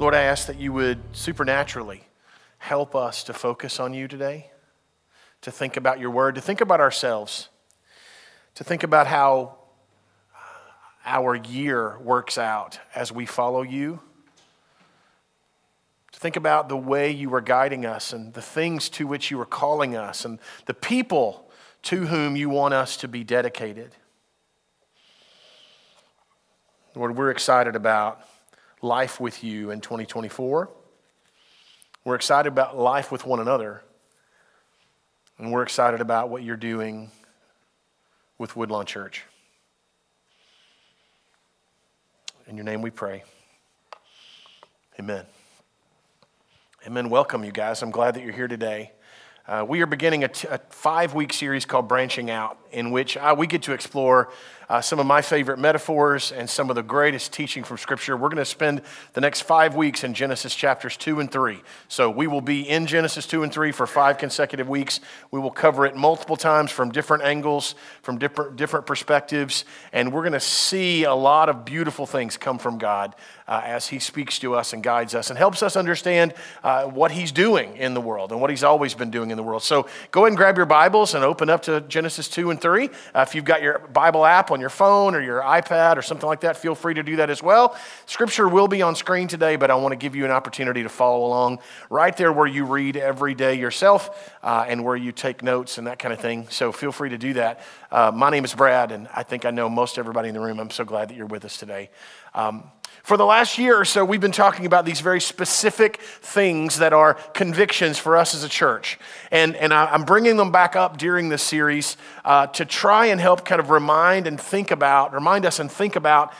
Lord, I ask that you would supernaturally help us to focus on you today, to think about your word, to think about ourselves, to think about how our year works out as we follow you. To think about the way you are guiding us and the things to which you are calling us and the people to whom you want us to be dedicated. Lord, we're excited about life with you in 2024. We're excited about life with one another. And we're excited about what you're doing with Woodlawn Church. In your name we pray. Amen. Amen. Welcome, you guys. I'm glad that you're here today. Uh, we are beginning a, t- a five week series called Branching Out, in which uh, we get to explore uh, some of my favorite metaphors and some of the greatest teaching from Scripture. We're going to spend the next five weeks in Genesis chapters 2 and 3. So we will be in Genesis 2 and 3 for five consecutive weeks. We will cover it multiple times from different angles, from different, different perspectives, and we're going to see a lot of beautiful things come from God uh, as He speaks to us and guides us and helps us understand uh, what He's doing in the world and what He's always been doing in the world. So go ahead and grab your Bibles and open up to Genesis 2 and 3. Uh, if you've got your Bible app on your phone or your iPad or something like that, feel free to do that as well. Scripture will be on screen today, but I want to give you an opportunity to follow along right there where you read every day yourself uh, and where you take notes and that kind of thing. So feel free to do that. Uh, my name is Brad, and I think I know most everybody in the room. I'm so glad that you're with us today. Um, for the last year or so, we've been talking about these very specific things that are convictions for us as a church. And, and I, am bringing them back up during this series uh, to try and help kind of remind and think about, remind us and think about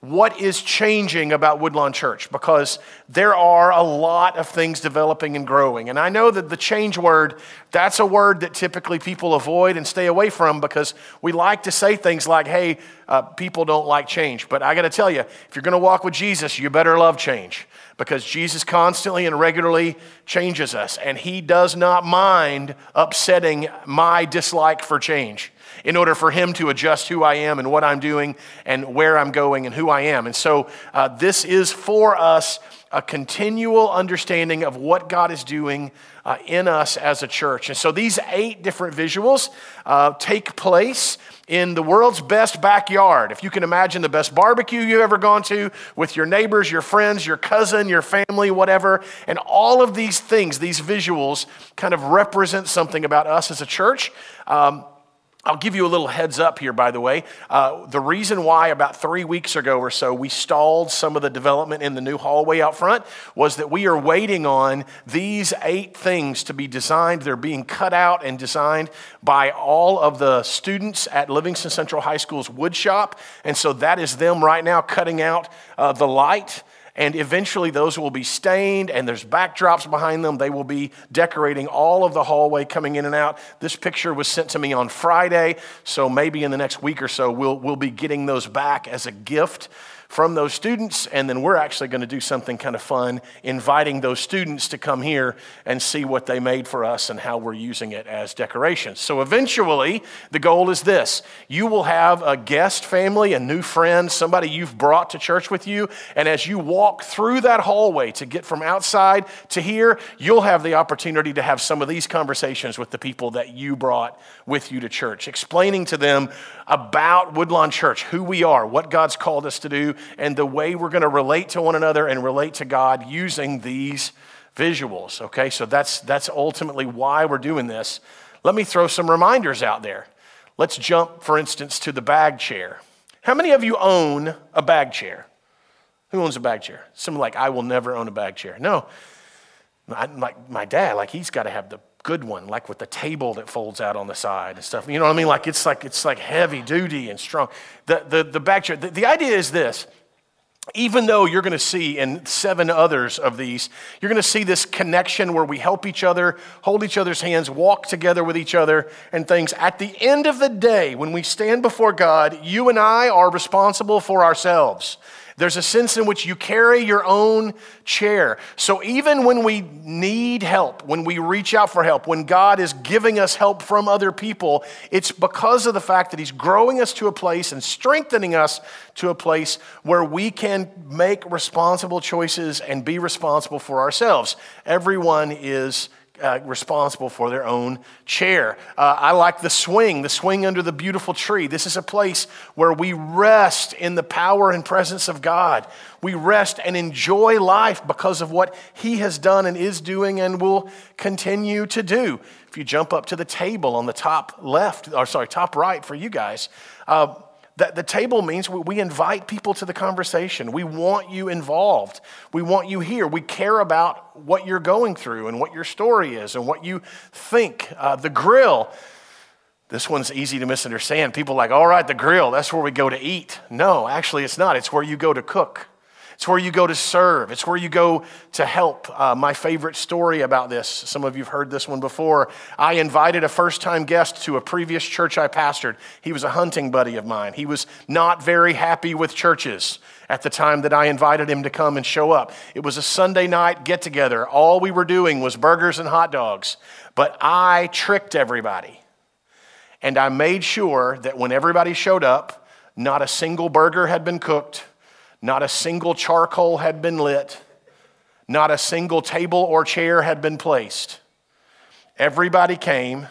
what is changing about Woodlawn Church because there are a lot of things developing and growing. And I know that the change word, that's a word that typically people avoid and stay away from because we like to say things like, hey, uh, people don't like change. But I got to tell you, if you're going to walk with Jesus, you better love change because Jesus constantly and regularly changes us. And he does not mind upsetting my dislike for change in order for Him to adjust who I am and what I'm doing and where I'm going and who I am. And so uh, this is for us a continual understanding of what God is doing uh, in us as a church. And so these eight different visuals uh, take place in the world's best backyard. If you can imagine the best barbecue you've ever gone to with your neighbors, your friends, your cousin, your family, whatever. And all of these things, these visuals, kind of represent something about us as a church. Um, I'll give you a little heads up here, by the way. Uh, the reason why, about three weeks ago or so, we stalled some of the development in the new hallway out front was that we are waiting on these eight things to be designed. They're being cut out and designed by all of the students at Livingston Central High School's wood shop. And so that is them right now cutting out uh, the light and eventually those will be stained and there's backdrops behind them. They will be decorating all of the hallway coming in and out. This picture was sent to me on Friday, so maybe in the next week or so we'll, we'll be getting those back as a gift from those students, and then we're actually going to do something kind of fun, inviting those students to come here and see what they made for us and how we're using it as decorations. So eventually, the goal is this you will have a guest family, a new friend, somebody you've brought to church with you, and as you walk through that hallway to get from outside to here, you'll have the opportunity to have some of these conversations with the people that you brought with you to church, explaining to them about Woodlawn Church, who we are, what God's called us to do, and the way we're going to relate to one another and relate to God using these visuals. Okay, so that's, that's ultimately why we're doing this. Let me throw some reminders out there. Let's jump, for instance, to the bag chair. How many of you own a bag chair? Who owns a bag chair? Some like, I will never own a bag chair. No, my, my, my dad, like, he's got to have the good one, like with the table that folds out on the side and stuff. You know what I mean? Like it's like it's like heavy duty and strong. The the the back chair. The, the idea is this. Even though you're going to see in seven others of these, you're going to see this connection where we help each other, hold each other's hands, walk together with each other, and things. At the end of the day, when we stand before God, you and I are responsible for ourselves. There's a sense in which you carry your own chair. So even when we need help, when we reach out for help, when God is giving us help from other people, it's because of the fact that He's growing us to a place and strengthening us to a place where we can make responsible choices and be responsible for ourselves. Everyone is uh, responsible for their own chair. Uh, I like the swing, the swing under the beautiful tree. This is a place where we rest in the power and presence of God. We rest and enjoy life because of what He has done and is doing and will continue to do. If you jump up to the table on the top left, or sorry, top right for you guys, uh, that the table means we invite people to the conversation. We want you involved. We want you here. We care about what you're going through and what your story is and what you think. Uh, the grill, this one's easy to misunderstand. People like, all right, the grill, that's where we go to eat. No, actually, it's not. It's where you go to cook. It's where you go to serve. It's where you go to help. Uh, my favorite story about this, some of you have heard this one before. I invited a first time guest to a previous church I pastored. He was a hunting buddy of mine. He was not very happy with churches at the time that I invited him to come and show up. It was a Sunday night get together. All we were doing was burgers and hot dogs. But I tricked everybody. And I made sure that when everybody showed up, not a single burger had been cooked not a single charcoal had been lit, not a single table or chair had been placed. Everybody came,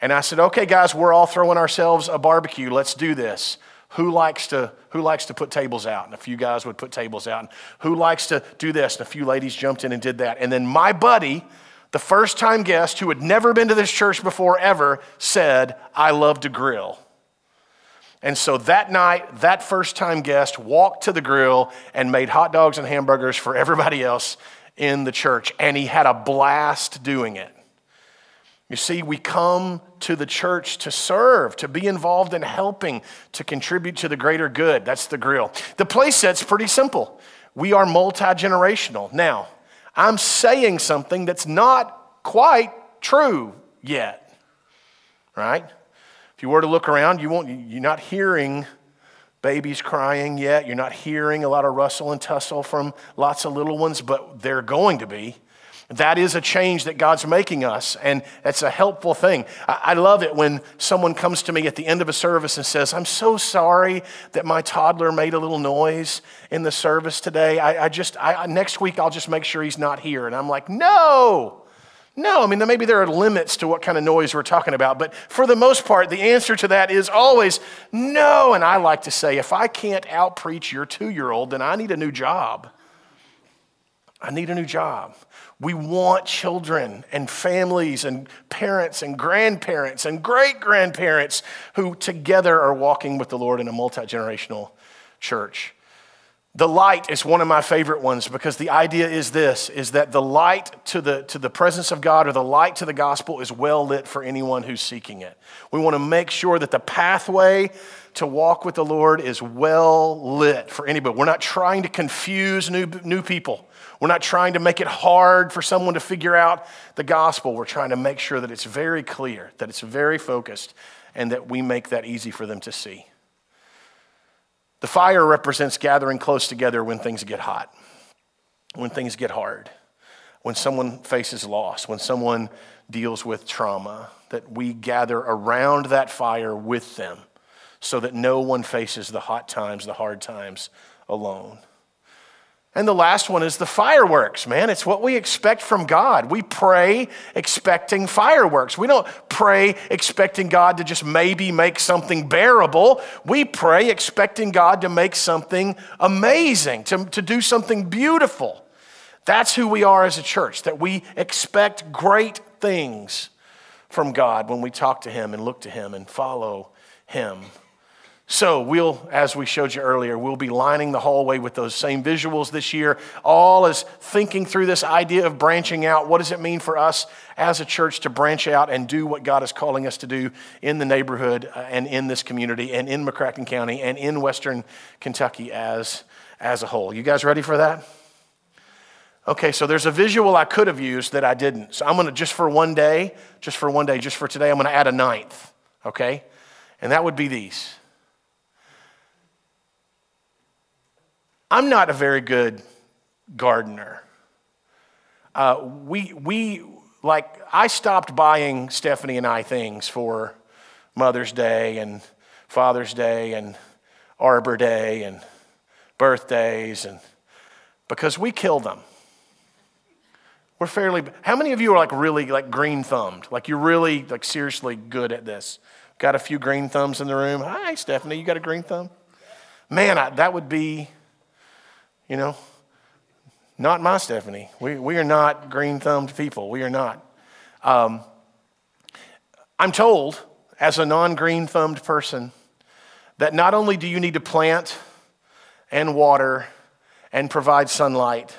and I said, Okay, guys, we're all throwing ourselves a barbecue. Let's do this. Who likes to, who likes to put tables out? And a few guys would put tables out. And who likes to do this? And a few ladies jumped in and did that. And then my buddy, the first time guest who had never been to this church before ever, said, I love to grill. And so that night, that first time guest walked to the grill and made hot dogs and hamburgers for everybody else in the church. And he had a blast doing it. You see, we come to the church to serve, to be involved in helping, to contribute to the greater good. That's the grill. The place set's pretty simple. We are multi generational. Now, I'm saying something that's not quite true yet, right? If you were to look around, you won't, you're not hearing babies crying yet. You're not hearing a lot of rustle and tussle from lots of little ones, but they're going to be. That is a change that God's making us, and it's a helpful thing. I love it when someone comes to me at the end of a service and says, I'm so sorry that my toddler made a little noise in the service today. I, I just, I, next week, I'll just make sure he's not here. And I'm like, no, no, I mean, maybe there are limits to what kind of noise we're talking about, but for the most part, the answer to that is always no. And I like to say, if I can't outpreach your two year old, then I need a new job. I need a new job. We want children and families and parents and grandparents and great grandparents who together are walking with the Lord in a multi generational church. The light is one of my favorite ones because the idea is this is that the light to the, to the presence of God or the light to the gospel is well lit for anyone who's seeking it. We want to make sure that the pathway to walk with the Lord is well lit for anybody. We're not trying to confuse new, new people. We're not trying to make it hard for someone to figure out the gospel. We're trying to make sure that it's very clear, that it's very focused, and that we make that easy for them to see. The fire represents gathering close together when things get hot, when things get hard, when someone faces loss, when someone deals with trauma, that we gather around that fire with them so that no one faces the hot times, the hard times alone. And the last one is the fireworks, man. It's what we expect from God. We pray expecting fireworks. We don't pray expecting God to just maybe make something bearable. We pray expecting God to make something amazing, to, to do something beautiful. That's who we are as a church, that we expect great things from God when we talk to Him and look to Him and follow Him. So, we'll, as we showed you earlier, we'll be lining the hallway with those same visuals this year, all as thinking through this idea of branching out. What does it mean for us as a church to branch out and do what God is calling us to do in the neighborhood uh, and in this community and in McCracken County and in Western Kentucky as, as a whole? You guys ready for that? Okay, so there's a visual I could have used that I didn't. So, I'm going to, just for one day, just for one day, just for today, I'm going to add a ninth, okay? And that would be these. I'm not a very good gardener. Uh, we, we, like, I stopped buying Stephanie and I things for Mother's Day and Father's Day and Arbor Day and birthdays and because we kill them. We're fairly how many of you are like really like green thumbed? Like you're really like seriously good at this. Got a few green thumbs in the room. Hi, Stephanie, you got a green thumb? Man, I, that would be, you know, not my Stephanie. We, we are not green thumbed people. We are not. Um, I'm told, as a non green thumbed person, that not only do you need to plant and water and provide sunlight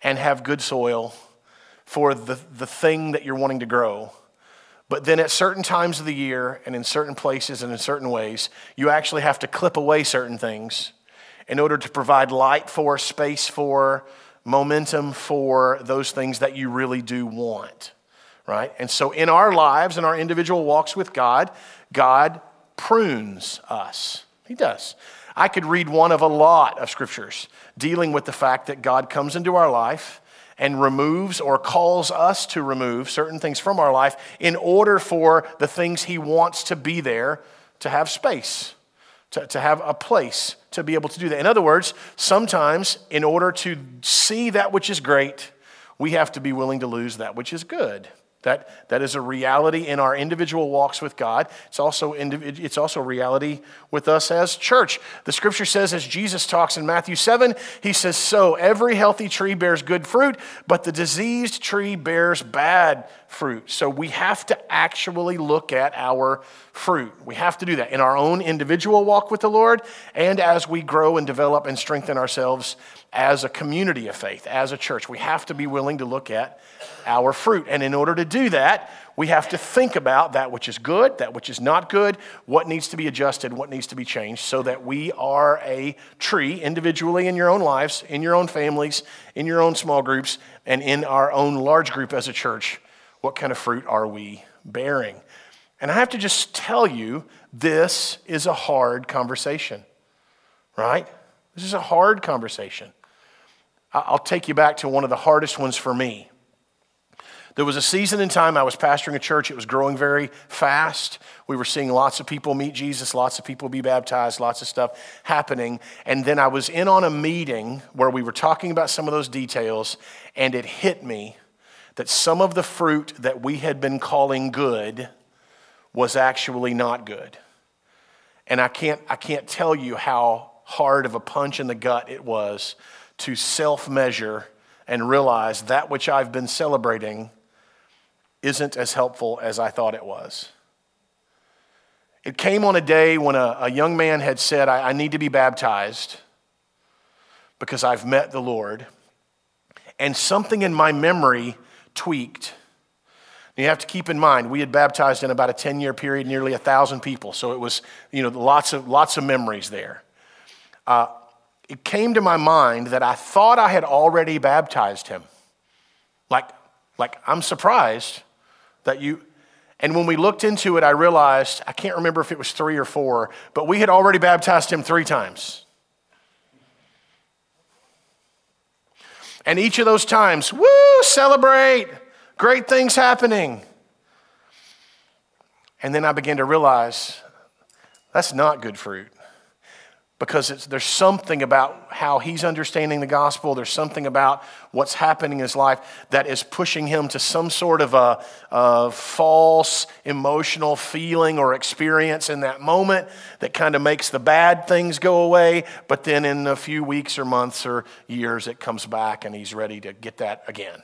and have good soil for the, the thing that you're wanting to grow, but then at certain times of the year and in certain places and in certain ways, you actually have to clip away certain things in order to provide light for, space for, momentum for those things that you really do want, right? And so in our lives, in our individual walks with God, God prunes us. He does. I could read one of a lot of scriptures dealing with the fact that God comes into our life and removes or calls us to remove certain things from our life in order for the things He wants to be there to have space, to, to have a place to be able to do that. In other words, sometimes in order to see that which is great, we have to be willing to lose that which is good. That, that is a reality in our individual walks with God. It's also, it's also reality with us as church. The scripture says, as Jesus talks in Matthew 7, he says, So every healthy tree bears good fruit, but the diseased tree bears bad fruit. So we have to actually look at our fruit. We have to do that in our own individual walk with the Lord and as we grow and develop and strengthen ourselves as a community of faith, as a church. We have to be willing to look at our fruit. And in order to do that, we have to think about that which is good, that which is not good, what needs to be adjusted, what needs to be changed, so that we are a tree individually in your own lives, in your own families, in your own small groups, and in our own large group as a church. What kind of fruit are we bearing? And I have to just tell you, this is a hard conversation, right? This is a hard conversation. I'll take you back to one of the hardest ones for me. There was a season in time I was pastoring a church. It was growing very fast. We were seeing lots of people meet Jesus, lots of people be baptized, lots of stuff happening. And then I was in on a meeting where we were talking about some of those details, and it hit me that some of the fruit that we had been calling good was actually not good. And I can't, I can't tell you how hard of a punch in the gut it was to self measure and realize that which I've been celebrating isn't as helpful as I thought it was. It came on a day when a, a young man had said, I, I need to be baptized because I've met the Lord. And something in my memory tweaked. You have to keep in mind, we had baptized in about a 10 year period nearly a thousand people. So it was, you know, lots of, lots of memories there. Uh, it came to my mind that I thought I had already baptized him. Like, like I'm surprised that you. And when we looked into it, I realized I can't remember if it was three or four, but we had already baptized him three times. And each of those times, woo, celebrate, great things happening. And then I began to realize that's not good fruit because there's something about how he's understanding the gospel. There's something about what's happening in his life that is pushing him to some sort of a, a, false emotional feeling or experience in that moment that kind of makes the bad things go away. But then in a few weeks or months or years, it comes back and he's ready to get that again.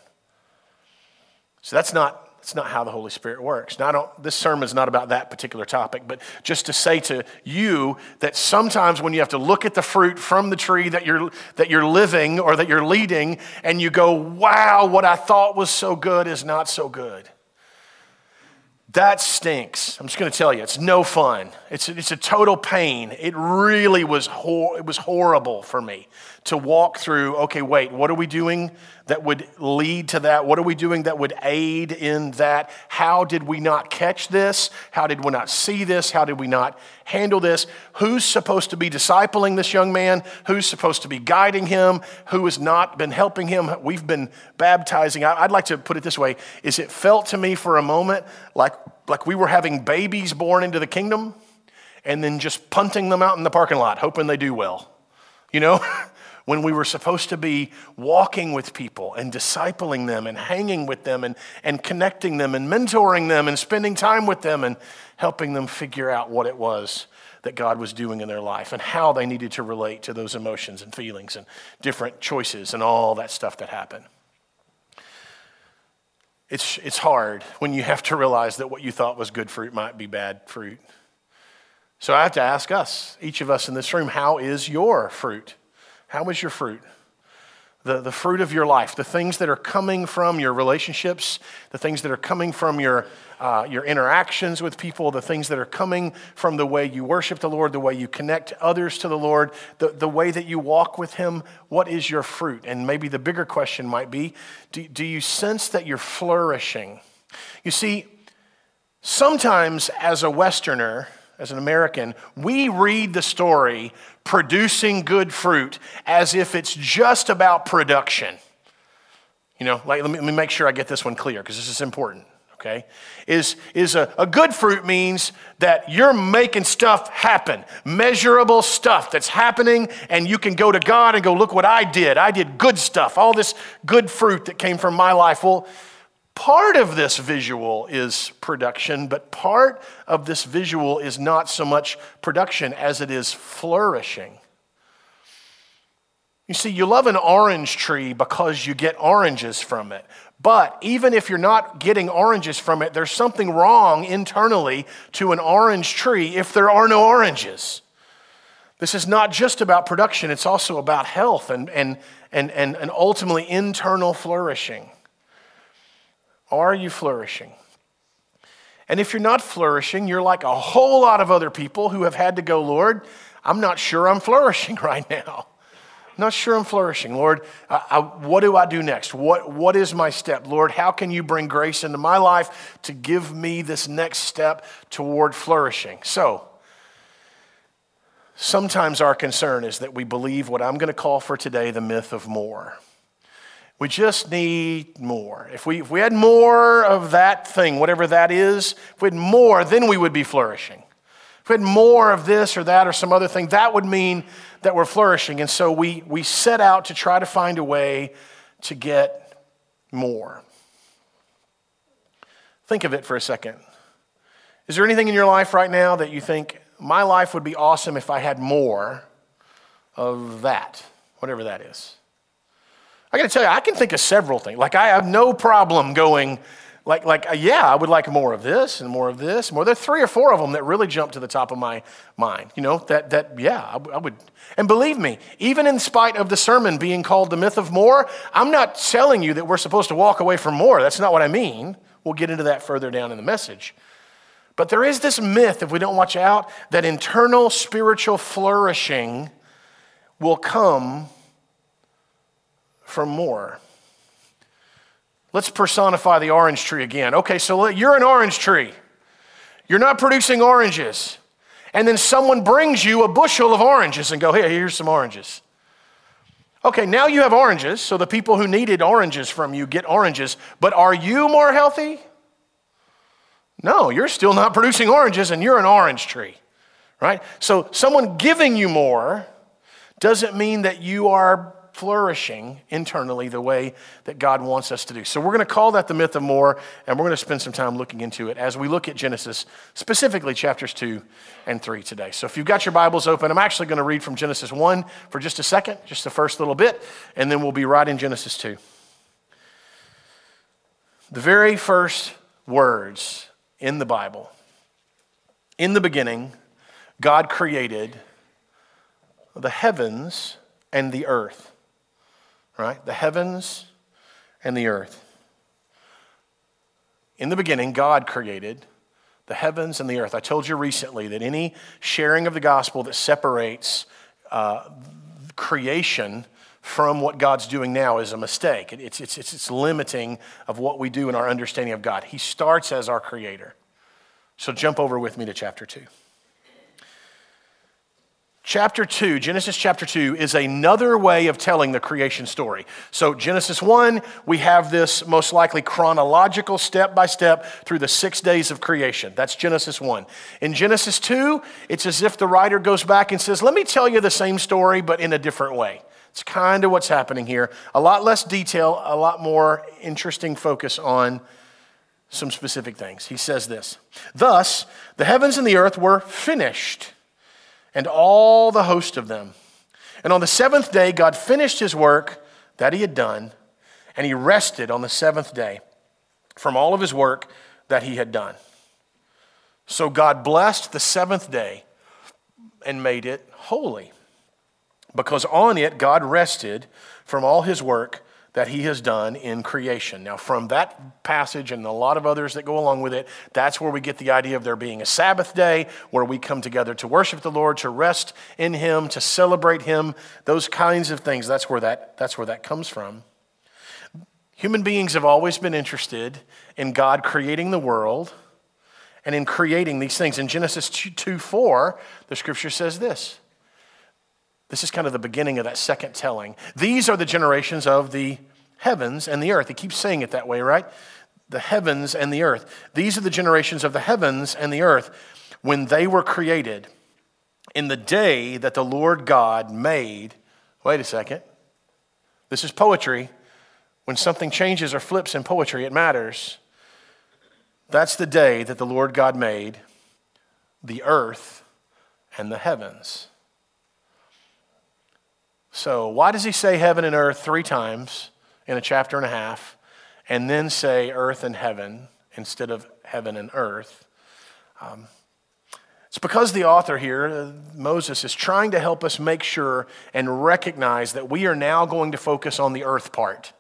So that's not that's not how the Holy Spirit works. Now, I don't, this sermon is not about that particular topic, but just to say to you that sometimes when you have to look at the fruit from the tree that you're, that you're living or that you're leading, and you go, wow, what I thought was so good is not so good. That stinks. I'm just going to tell you, it's no fun. It's, it's a total pain. It really was, hor- it was horrible for me to walk through okay, wait, what are we doing that would lead to that? What are we doing that would aid in that? How did we not catch this? How did we not see this? How did we not handle this? Who's supposed to be discipling this young man? Who's supposed to be guiding him? Who has not been helping him? We've been baptizing. I'd like to put it this way is it felt to me for a moment like, like we were having babies born into the kingdom and then just punting them out in the parking lot, hoping they do well. You know? when we were supposed to be walking with people and discipling them and hanging with them and, and connecting them and mentoring them and spending time with them and helping them figure out what it was that God was doing in their life and how they needed to relate to those emotions and feelings and different choices and all that stuff that happened. It's, it's hard when you have to realize that what you thought was good fruit might be bad fruit. So I have to ask us, each of us in this room, how is your fruit? How is your fruit? The, the fruit of your life, the things that are coming from your relationships, the things that are coming from your, uh, your interactions with people, the things that are coming from the way you worship the Lord, the way you connect others to the Lord, the, the way that you walk with Him. What is your fruit? And maybe the bigger question might be do, do you sense that you're flourishing? You see, sometimes as a Westerner, as an American, we read the story producing good fruit as if it's just about production. You know, like, let me, let me make sure I get this one clear because this is important, okay? Is, is a, a good fruit means that you're making stuff happen, measurable stuff that's happening, and you can go to God and go, look what I did. I did good stuff, all this good fruit that came from my life. Well, Part of this visual is production, but part of this visual is not so much production as it is flourishing. You see, you love an orange tree because you get oranges from it. But even if you're not getting oranges from it, there's something wrong internally to an orange tree if there are no oranges. This is not just about production, it's also about health and, and, and, and, and ultimately internal flourishing. Are you flourishing? And if you're not flourishing, you're like a whole lot of other people who have had to go, Lord, I'm not sure I'm flourishing right now. I'm not sure I'm flourishing. Lord, I, I, what do I do next? What, what is my step? Lord, how can you bring grace into my life to give me this next step toward flourishing? So, sometimes our concern is that we believe what I'm going to call for today the myth of more. We just need more. If we, if we had more of that thing, whatever that is, if we had more, then we would be flourishing. If we had more of this or that or some other thing, that would mean that we're flourishing. And so we, we set out to try to find a way to get more. Think of it for a second. Is there anything in your life right now that you think, my life would be awesome if I had more of that, whatever that is? I got to tell you, I can think of several things. Like, I have no problem going, like, like, uh, yeah, I would like more of this and more of this. More. There are three or four of them that really jump to the top of my mind. You know, that, that yeah, I, I would. And believe me, even in spite of the sermon being called the myth of more, I'm not telling you that we're supposed to walk away from more. That's not what I mean. We'll get into that further down in the message. But there is this myth, if we don't watch out, that internal spiritual flourishing will come for more. Let's personify the orange tree again. Okay, so you're an orange tree. You're not producing oranges. And then someone brings you a bushel of oranges and go, here, here's some oranges. Okay, now you have oranges, so the people who needed oranges from you get oranges, but are you more healthy? No, you're still not producing oranges and you're an orange tree, right? So someone giving you more doesn't mean that you are flourishing internally the way that God wants us to do. So, we're going to call that the myth of more, and we're going to spend some time looking into it as we look at Genesis, specifically chapters 2 and 3 today. So, if you've got your Bibles open, I'm actually going to read from Genesis 1 for just a second, just the first little bit, and then we'll be right in Genesis 2. The very first words in the Bible in the beginning, God created the heavens and the earth right? The heavens and the earth. In the beginning, God created the heavens and the earth. I told you recently that any sharing of the gospel that separates uh, creation from what God's doing now is a mistake. It's, it's, it's, it's limiting of what we do in our understanding of God. He starts as our creator. So jump over with me to chapter 2. Chapter 2, Genesis chapter 2, is another way of telling the creation story. So, Genesis 1, we have this most likely chronological step by step through the six days of creation. That's Genesis 1. In Genesis 2, it's as if the writer goes back and says, Let me tell you the same story, but in a different way. It's kind of what's happening here. A lot less detail, a lot more interesting focus on some specific things. He says this Thus, the heavens and the earth were finished and all the host of them. And on the seventh day, God finished his work that he had done, and he rested on the seventh day from all of his work that he had done. So God blessed the seventh day and made it holy, because on it God rested from all his work that he has done in creation. Now, from that passage and a lot of others that go along with it, that's where we get the idea of there being a Sabbath day where we come together to worship the Lord, to rest in him, to celebrate him, those kinds of things. That's where that, that's where that comes from. Human beings have always been interested in God creating the world and in creating these things. In Genesis 2 4, the scripture says this this is kind of the beginning of that second telling. These are the generations of the heavens and the earth. He keeps saying it that way, right? The heavens and the earth. These are the generations of the heavens and the earth when they were created in the day that the Lord God made. Wait a second. This is poetry. When something changes or flips in poetry, it matters. That's the day that the Lord God made the earth and the heavens. So, why does he say heaven and earth three times in a chapter and a half and then say earth and heaven instead of heaven and earth? Um, it's because the author here, uh, Moses, is trying to help us make sure and recognize that we are now going to focus on the earth part.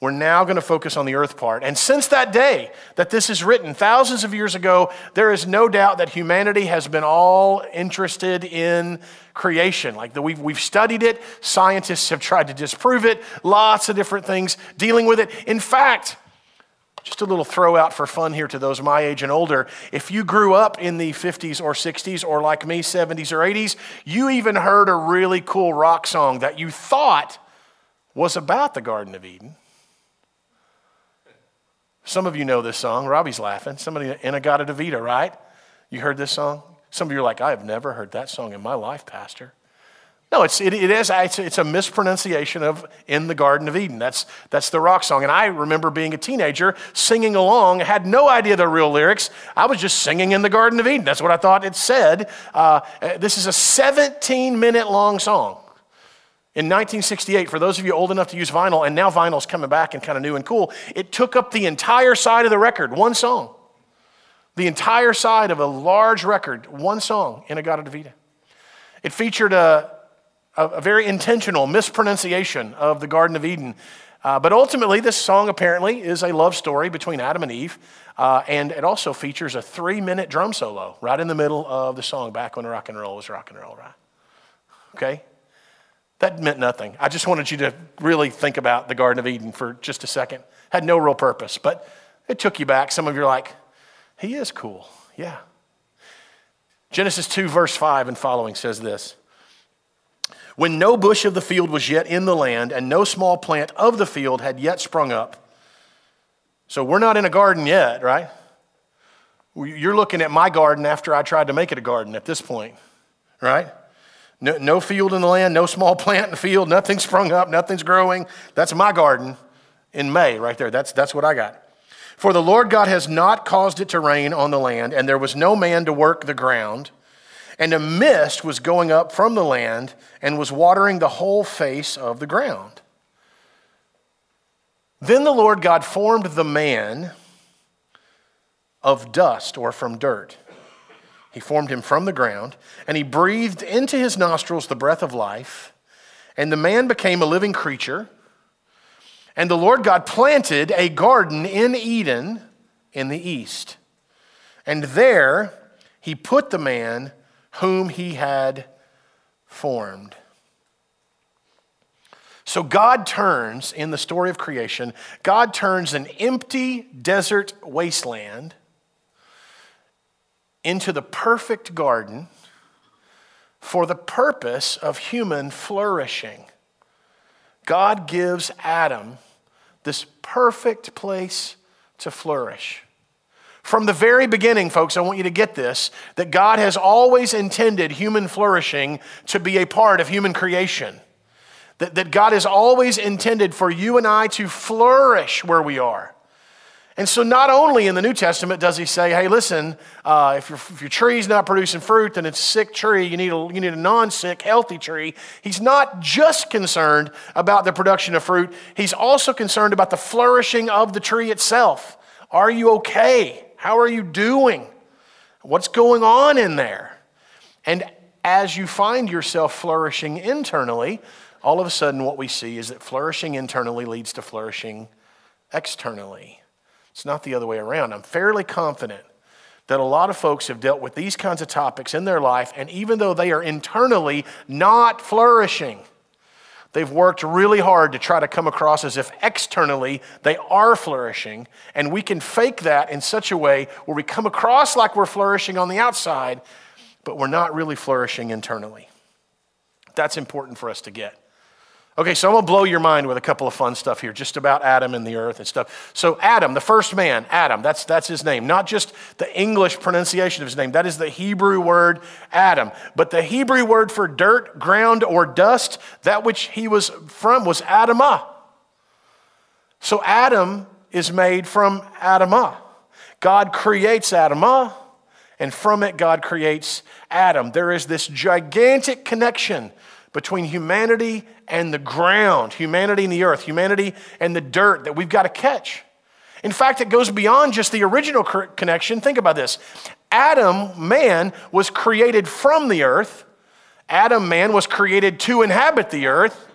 We're now going to focus on the earth part. And since that day that this is written, thousands of years ago, there is no doubt that humanity has been all interested in creation. Like the, we've, we've studied it, scientists have tried to disprove it, lots of different things dealing with it. In fact, just a little throw out for fun here to those my age and older. If you grew up in the 50s or 60s, or like me, 70s or 80s, you even heard a really cool rock song that you thought was about the Garden of Eden. Some of you know this song. Robbie's laughing. Somebody, In-A-Gadda-Da-Vida, right? You heard this song? Some of you are like, I have never heard that song in my life, Pastor. No, it's, it, it is, it's, it's a mispronunciation of In the Garden of Eden. That's, that's the rock song. And I remember being a teenager singing along, had no idea the real lyrics. I was just singing In the Garden of Eden. That's what I thought it said. Uh, this is a 17 minute long song. In 1968, for those of you old enough to use vinyl, and now vinyl's coming back and kind of new and cool, it took up the entire side of the record, one song. The entire side of a large record, one song, In-A-Gadda-Da-Vida. It featured a, a, a, very intentional mispronunciation of the Garden of Eden. Uh, but ultimately, this song apparently is a love story between Adam and Eve. Uh, and it also features a three minute drum solo right in the middle of the song, back when rock and roll was rock and roll, right? Okay? That meant nothing. I just wanted you to really think about the Garden of Eden for just a second. Had no real purpose, but it took you back. Some of you are like, he is cool. Yeah. Genesis 2, verse 5 and following says this When no bush of the field was yet in the land, and no small plant of the field had yet sprung up. So we're not in a garden yet, right? You're looking at my garden after I tried to make it a garden at this point, right? No, no field in the land, no small plant in the field, nothing sprung up, nothing's growing. That's my garden in May, right there. That's, that's what I got. For the Lord God has not caused it to rain on the land, and there was no man to work the ground. And a mist was going up from the land and was watering the whole face of the ground. Then the Lord God formed the man of dust or from dirt he formed him from the ground, and he breathed into his nostrils the breath of life, and the man became a living creature. And the Lord God planted a garden in Eden in the east. And there he put the man whom he had formed. So God turns, in the story of creation, God turns an empty desert wasteland into the perfect garden for the purpose of human flourishing. God gives Adam this perfect place to flourish. From the very beginning, folks, I want you to get this that God has always intended human flourishing to be a part of human creation. That, that God has always intended for you and I to flourish where we are. And so, not only in the New Testament does he say, hey, listen, uh, if, your, if your tree's not producing fruit, then it's a sick tree. You need a, you need a non sick, healthy tree. He's not just concerned about the production of fruit, he's also concerned about the flourishing of the tree itself. Are you okay? How are you doing? What's going on in there? And as you find yourself flourishing internally, all of a sudden what we see is that flourishing internally leads to flourishing externally. It's not the other way around. I'm fairly confident that a lot of folks have dealt with these kinds of topics in their life, and even though they are internally not flourishing, they've worked really hard to try to come across as if externally they are flourishing, and we can fake that in such a way where we come across like we're flourishing on the outside, but we're not really flourishing internally. That's important for us to get. Okay, so I'm gonna blow your mind with a couple of fun stuff here, just about Adam and the earth and stuff. So, Adam, the first man, Adam, that's, that's his name. Not just the English pronunciation of his name, that is the Hebrew word Adam. But the Hebrew word for dirt, ground, or dust, that which he was from was Adamah. So, Adam is made from Adamah. God creates Adamah, and from it, God creates Adam. There is this gigantic connection between humanity and the ground, humanity and the earth, humanity and the dirt that we've got to catch. In fact, it goes beyond just the original connection. Think about this Adam, man, was created from the earth, Adam, man, was created to inhabit the earth,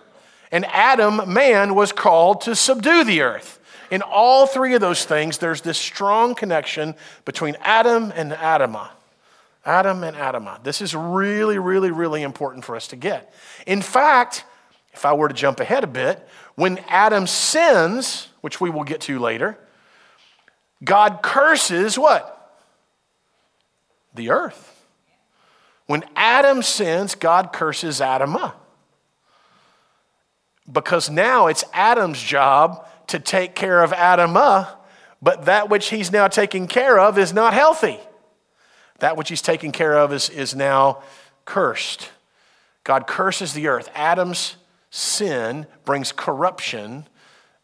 and Adam, man, was called to subdue the earth. In all three of those things, there's this strong connection between Adam and Adamah. Adam and Adamah. This is really, really, really important for us to get. In fact, if I were to jump ahead a bit, when Adam sins, which we will get to later, God curses what? The earth. When Adam sins, God curses Adamah. Because now it's Adam's job to take care of Adamah, but that which he's now taking care of is not healthy. That which he's taking care of is, is now cursed. God curses the earth. Adam's sin brings corruption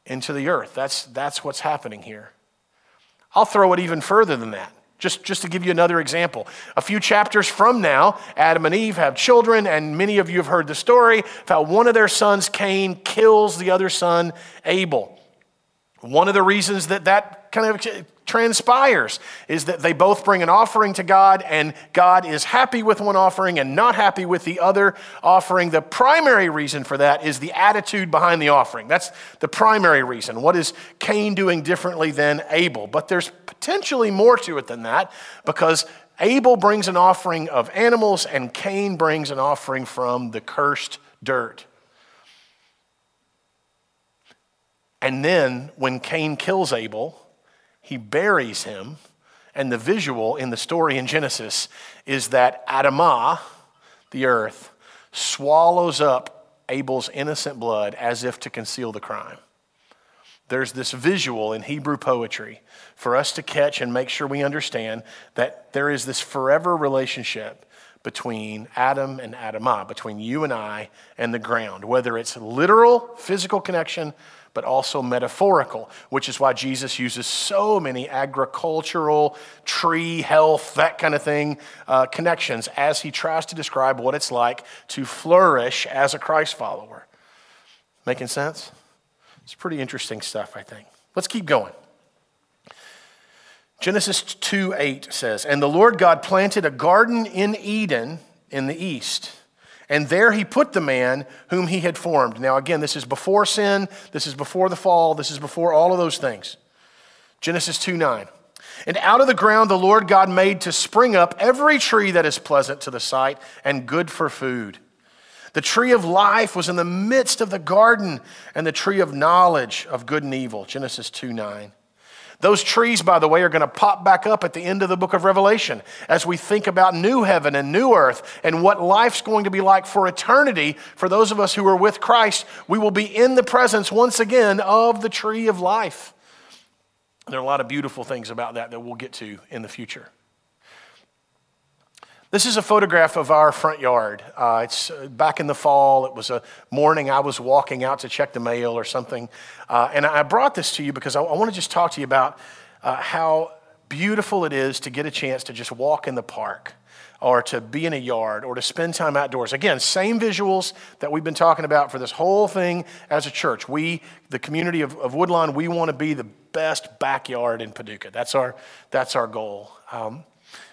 into the earth. That's, that's what's happening here. I'll throw it even further than that. Just, just to give you another example. A few chapters from now, Adam and Eve have children, and many of you have heard the story of how one of their sons, Cain, kills the other son, Abel. One of the reasons that that kind of transpires is that they both bring an offering to God, and God is happy with one offering and not happy with the other offering. The primary reason for that is the attitude behind the offering. That's the primary reason. What is Cain doing differently than Abel? But there's potentially more to it than that because Abel brings an offering of animals, and Cain brings an offering from the cursed dirt. And then when Cain kills Abel, he buries him. And the visual in the story in Genesis is that Adamah, the earth, swallows up Abel's innocent blood as if to conceal the crime. There's this visual in Hebrew poetry for us to catch and make sure we understand that there is this forever relationship between Adam and Adamah, between you and I and the ground, whether it's literal physical connection but also metaphorical, which is why Jesus uses so many agricultural, tree health, that kind of thing, uh, connections as he tries to describe what it's like to flourish as a Christ follower. Making sense? It's pretty interesting stuff, I think. Let's keep going. Genesis 2 8 says, And the Lord God planted a garden in Eden in the east and there he put the man whom he had formed. Now, again, this is before sin, this is before the fall, this is before all of those things. Genesis 2 9. And out of the ground the Lord God made to spring up every tree that is pleasant to the sight and good for food. The tree of life was in the midst of the garden, and the tree of knowledge of good and evil. Genesis 2 9. Those trees, by the way, are going to pop back up at the end of the book of Revelation as we think about new heaven and new earth and what life's going to be like for eternity. For those of us who are with Christ, we will be in the presence once again of the tree of life. There are a lot of beautiful things about that that we'll get to in the future. This is a photograph of our front yard. Uh, it's uh, back in the fall. It was a morning I was walking out to check the mail or something. Uh, and I brought this to you because I, I want to just talk to you about uh, how beautiful it is to get a chance to just walk in the park or to be in a yard or to spend time outdoors. Again, same visuals that we've been talking about for this whole thing as a church. We, the community of, of Woodlawn, we want to be the best backyard in Paducah. That's our, that's our goal. Um,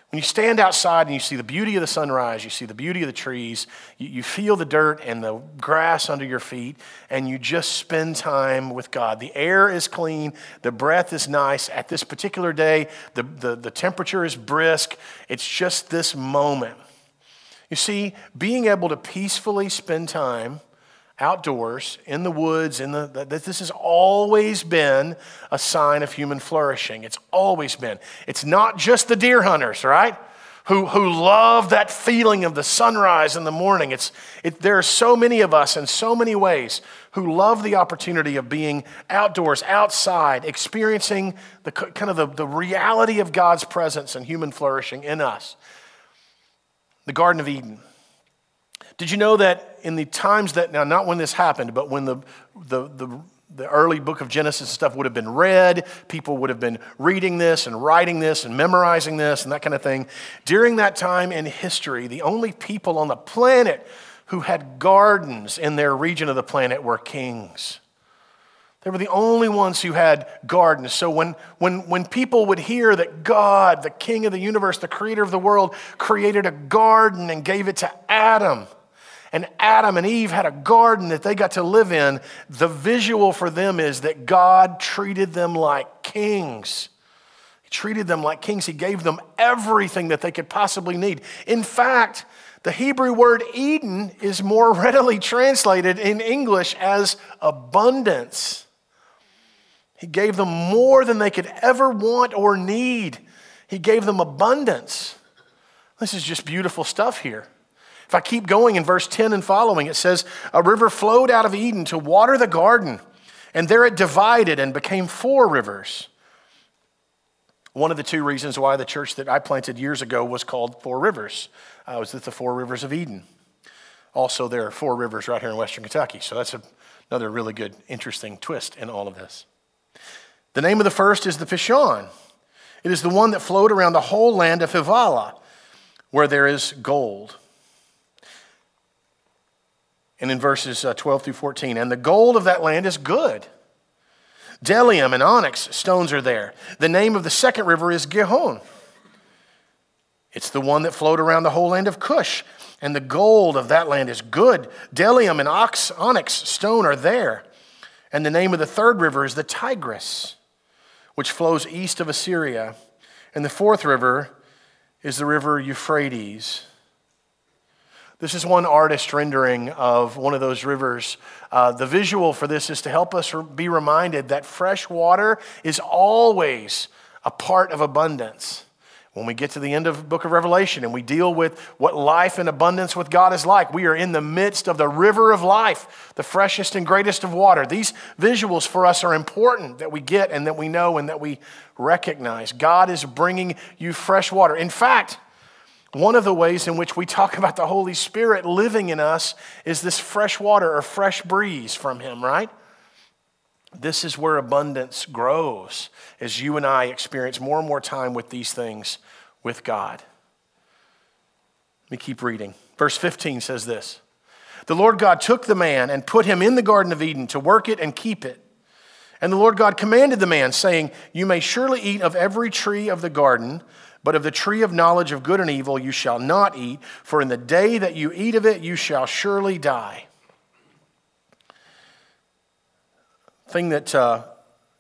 when you stand outside and you see the beauty of the sunrise, you see the beauty of the trees, you, you, feel the dirt and the grass under your feet, and you just spend time with God. The air is clean, the breath is nice. At this particular day, the, the, the temperature is brisk. It's just this moment. You see, being able to peacefully spend time outdoors, in the woods, in the, this has always been a sign of human flourishing. It's always been. It's not just the deer hunters, right? Who, who love that feeling of the sunrise in the morning. It's, it, there are so many of us in so many ways who love the opportunity of being outdoors, outside, experiencing the kind of the, the reality of God's presence and human flourishing in us. The Garden of Eden. Did you know that in the times that, now, not when this happened, but when the, the, the, the early book of Genesis and stuff would have been read, people would have been reading this and writing this and memorizing this and that kind of thing. During that time in history, the only people on the planet who had gardens in their region of the planet were kings. They were the only ones who had gardens. So when, when, when people would hear that God, the king of the universe, the creator of the world, created a garden and gave it to Adam, and Adam and Eve had a garden that they got to live in, the visual for them is that God treated them like kings. He treated them like kings. He gave them everything that they could possibly need. In fact, the Hebrew word Eden is more readily translated in English as abundance. He gave them more than they could ever want or need. He gave them abundance. This is just beautiful stuff here. If I keep going in verse 10 and following, it says, A river flowed out of Eden to water the garden, and there it divided and became four rivers. One of the two reasons why the church that I planted years ago was called Four Rivers uh, was that the Four Rivers of Eden. Also, there are four rivers right here in Western Kentucky. So that's a, another really good, interesting twist in all of this. The name of the first is the Pishon. It is the one that flowed around the whole land of Havilah, where there is gold and in verses uh, 12 through 14. And the gold of that land is good. Bdellium and onyx stones are there. The name of the second river is Gihon. It's the one that flowed around the whole land of Cush. And the gold of that land is good. Bdellium and ox, onyx stone are there. And the name of the third river is the Tigris, which flows east of Assyria. And the fourth river is the river Euphrates. This is one artist rendering of one of those rivers. Uh, the visual for this is to help us be reminded that fresh water is always a part of abundance. When we get to the end of book of Revelation and we deal with what life in abundance with God is like, we are in the midst of the river of life, the freshest and greatest of water. These visuals for us are important that we get and that we know and that we recognize. God is bringing you fresh water. In fact, one of the ways in which we talk about the Holy Spirit living in us is this fresh water or fresh breeze from Him, right? This is where abundance grows as you and I experience more and more time with these things with God. Let me keep reading. Verse 15 says this The Lord God took the man and put him in the Garden of Eden to work it and keep it. And the Lord God commanded the man, saying, You may surely eat of every tree of the garden. But of the tree of knowledge of good and evil you shall not eat, for in the day that you eat of it you shall surely die. Thing that uh,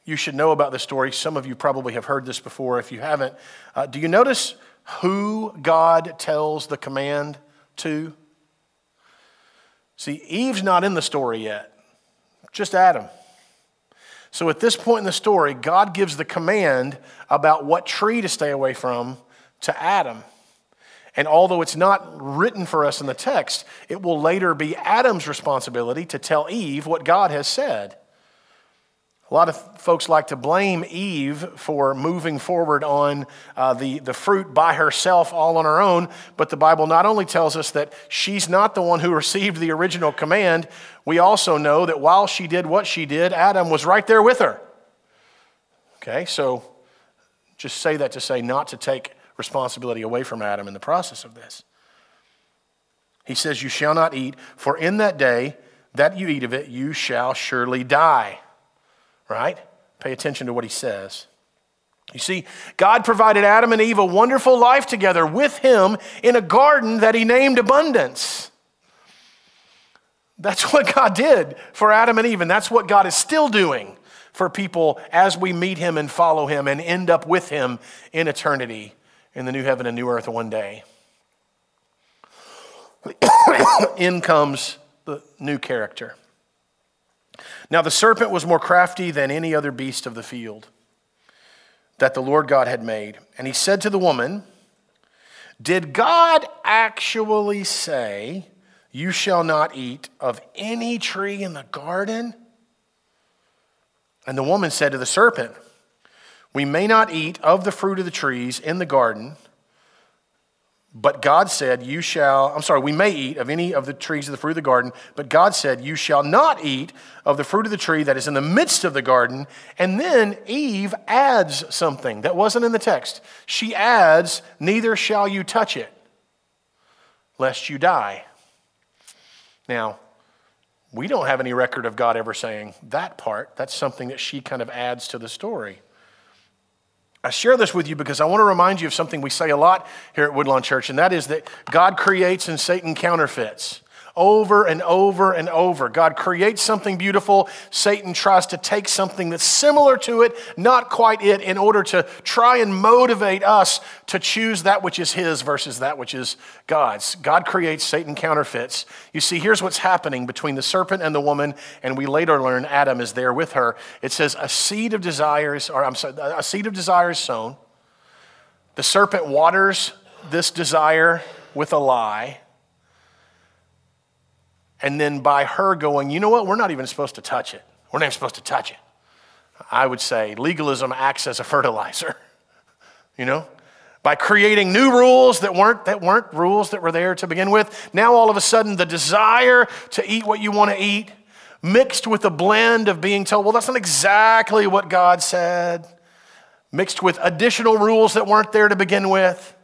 you should know about this story, some of you probably have heard this before. If you haven't, uh, do you notice who God tells the command to? See, Eve's not in the story yet, just Adam. So at this point in the story, God gives the command about what tree to stay away from to Adam. And although it's not written for us in the text, it will later be Adam's responsibility to tell Eve what God has said. A lot of folks like to blame Eve for moving forward on uh, the, the fruit by herself, all on her own. But the Bible not only tells us that she's not the one who received the original command, we also know that while she did what she did, Adam was right there with her. Okay, so just say that to say not to take responsibility away from Adam in the process of this. He says, You shall not eat, for in that day that you eat of it, you shall surely die right? Pay attention to what he says. You see, God provided Adam and Eve a wonderful life together with him in a garden that he named abundance. That's what God did for Adam and Eve, and that's what God is still doing for people as we meet him and follow him and end up with him in eternity in the new heaven and new earth one day. in comes the new character. Now the serpent was more crafty than any other beast of the field that the Lord God had made. And he said to the woman, Did God actually say, You shall not eat of any tree in the garden? And the woman said to the serpent, We may not eat of the fruit of the trees in the garden. But God said, You shall, I'm sorry, we may eat of any of the trees of the fruit of the garden, but God said, You shall not eat of the fruit of the tree that is in the midst of the garden. And then Eve adds something that wasn't in the text. She adds, Neither shall you touch it, lest you die. Now, we don't have any record of God ever saying that part. That's something that she kind of adds to the story. I share this with you because I want to remind you of something we say a lot here at Woodlawn Church, and that is that God creates and Satan counterfeits over and over and over. God creates something beautiful. Satan tries to take something that's similar to it, not quite it, in order to try and motivate us to choose that which is his versus that which is God's. God creates, Satan counterfeits. You see, here's what's happening between the serpent and the woman, and we later learn Adam is there with her. It says, A seed of desires, or I'm sorry, a seed of desires sown. The serpent waters this desire with a lie. And then by her going, you know what, we're not even supposed to touch it. We're not even supposed to touch it. I would say legalism acts as a fertilizer, you know? By creating new rules that weren't, that weren't rules that were there to begin with, now all of a sudden the desire to eat what you want to eat, mixed with a blend of being told, well, that's not exactly what God said, mixed with additional rules that weren't there to begin with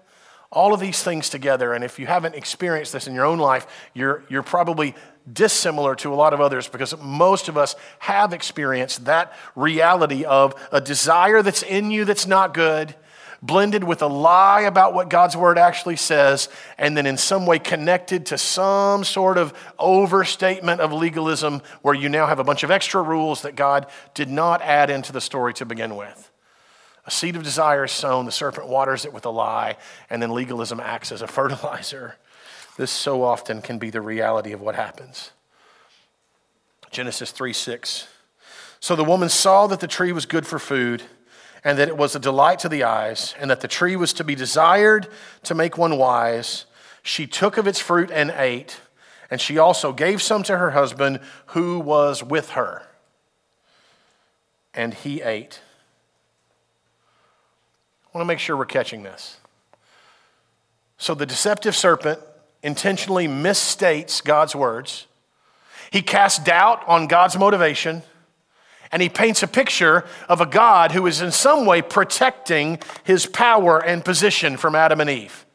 all of these things together. And if you haven't experienced this in your own life, you're, you're probably dissimilar to a lot of others because most of us have experienced that reality of a desire that's in you that's not good, blended with a lie about what God's word actually says, and then in some way connected to some sort of overstatement of legalism where you now have a bunch of extra rules that God did not add into the story to begin with. A seed of desire is sown, the serpent waters it with a lie, and then legalism acts as a fertilizer. This so often can be the reality of what happens. Genesis 3 6. So the woman saw that the tree was good for food, and that it was a delight to the eyes, and that the tree was to be desired to make one wise. She took of its fruit and ate, and she also gave some to her husband who was with her. And he ate. I want to make sure we're catching this. So the deceptive serpent intentionally misstates God's words. He casts doubt on God's motivation, and he paints a picture of a God who is in some way protecting his power and position from Adam and Eve.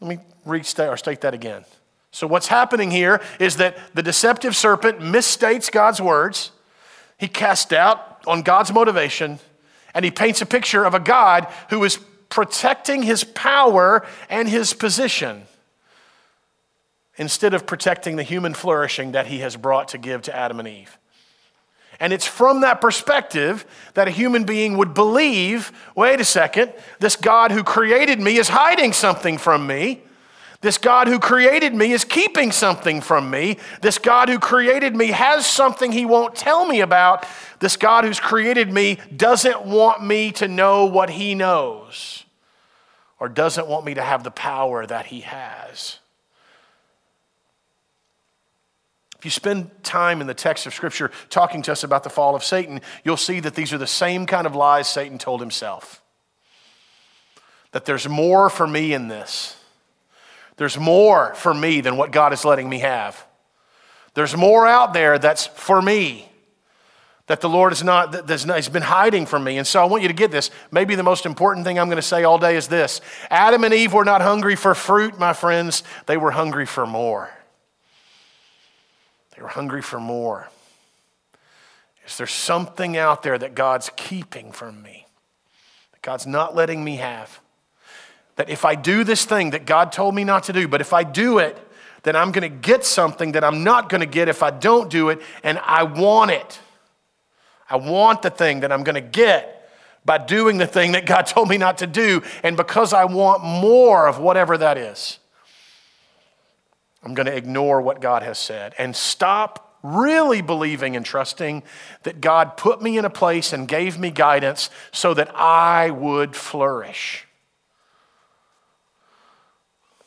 Let me restate or state that again. So, what's happening here is that the deceptive serpent misstates God's words. He casts doubt on God's motivation, and he paints a picture of a God who is protecting his power and his position instead of protecting the human flourishing that he has brought to give to Adam and Eve. And it's from that perspective that a human being would believe wait a second, this God who created me is hiding something from me. This God who created me is keeping something from me. This God who created me has something he won't tell me about. This God who's created me doesn't want me to know what he knows or doesn't want me to have the power that he has. If you spend time in the text of Scripture talking to us about the fall of Satan, you'll see that these are the same kind of lies Satan told himself. That there's more for me in this there's more for me than what God is letting me have. There's more out there that's for me that the Lord is not, that has been hiding from me. And so I want you to get this. Maybe the most important thing I'm going to say all day is this Adam and Eve were not hungry for fruit, my friends, they were hungry for more. They were hungry for more. Is there something out there that God's keeping from me? That God's not letting me have? That if I do this thing that God told me not to do, but if I do it, then I'm going to get something that I'm not going to get if I don't do it, and I want it. I want the thing that I'm going to get by doing the thing that God told me not to do, and because I want more of whatever that is, I'm going to ignore what God has said and stop really believing and trusting that God put me in a place and gave me guidance so that I would flourish.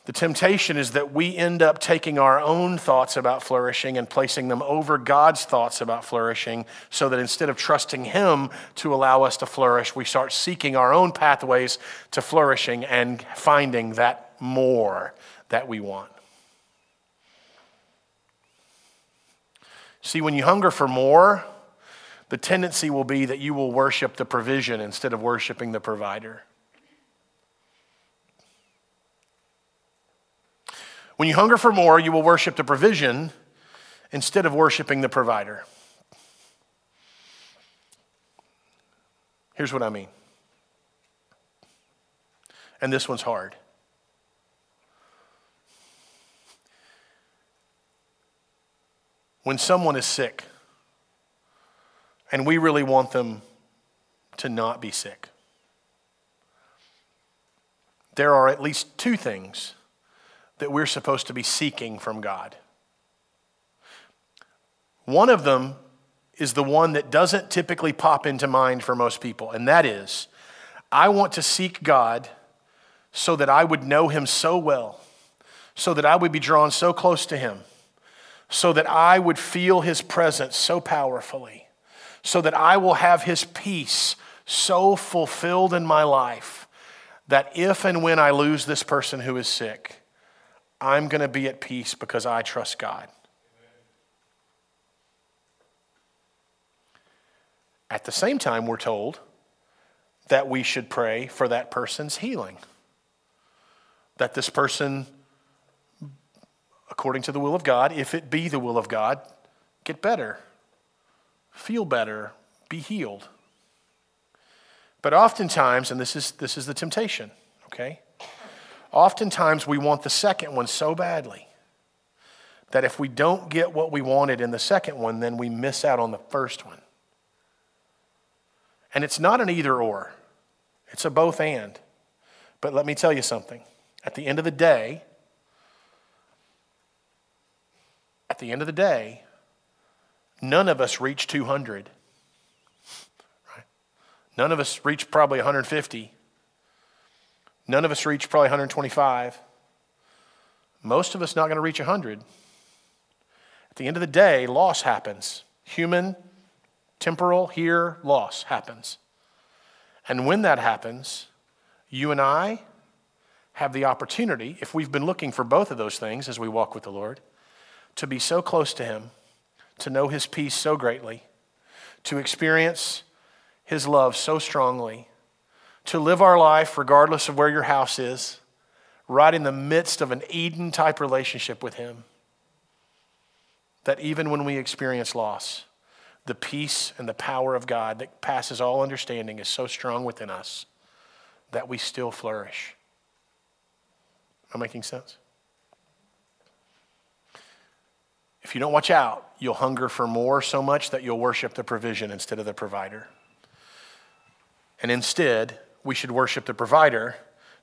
The temptation is that we end up taking our own thoughts about flourishing and placing them over God's thoughts about flourishing, so that instead of trusting Him to allow us to flourish, we start seeking our own pathways to flourishing and finding that more that we want. See, when you hunger for more, the tendency will be that you will worship the provision instead of worshiping the provider. When you hunger for more, you will worship the provision instead of worshiping the provider. Here's what I mean. And this one's hard. When someone is sick, and we really want them to not be sick, there are at least two things that we're supposed to be seeking from God. One of them is the one that doesn't typically pop into mind for most people, and that is I want to seek God so that I would know Him so well, so that I would be drawn so close to Him, so that I would feel His presence so powerfully, so that I will have His peace so fulfilled in my life that if and when I lose this person who is sick, I'm going to be at peace because I trust God. At the same time, we're told that we should pray for that person's healing. That this person, according to the will of God, if it be the will of God, get better, feel better, be healed. But oftentimes, and this is, this is the temptation, okay? Oftentimes, we want the second one so badly that if we don't get what we wanted in the second one, then we miss out on the first one. And it's not an either or, it's a both and. But let me tell you something. At the end of the day, at the end of the day, none of us reach 200. Right? None of us reach probably 150. None of us reach probably 125. Most of us not going to reach 100. At the end of the day, loss happens. Human, temporal, here, loss happens. And when that happens, you and I have the opportunity, if we've been looking for both of those things as we walk with the Lord, to be so close to Him, to know His peace so greatly, to experience His love so strongly to live our life regardless of where your house is, right in the midst of an Eden type relationship with Him. That even when we experience loss, the peace and the power of God that passes all understanding is so strong within us that we still flourish. Am I making sense? If you don't watch out, you'll hunger for more so much that you'll worship the provision instead of the provider. And instead, we should worship the provider,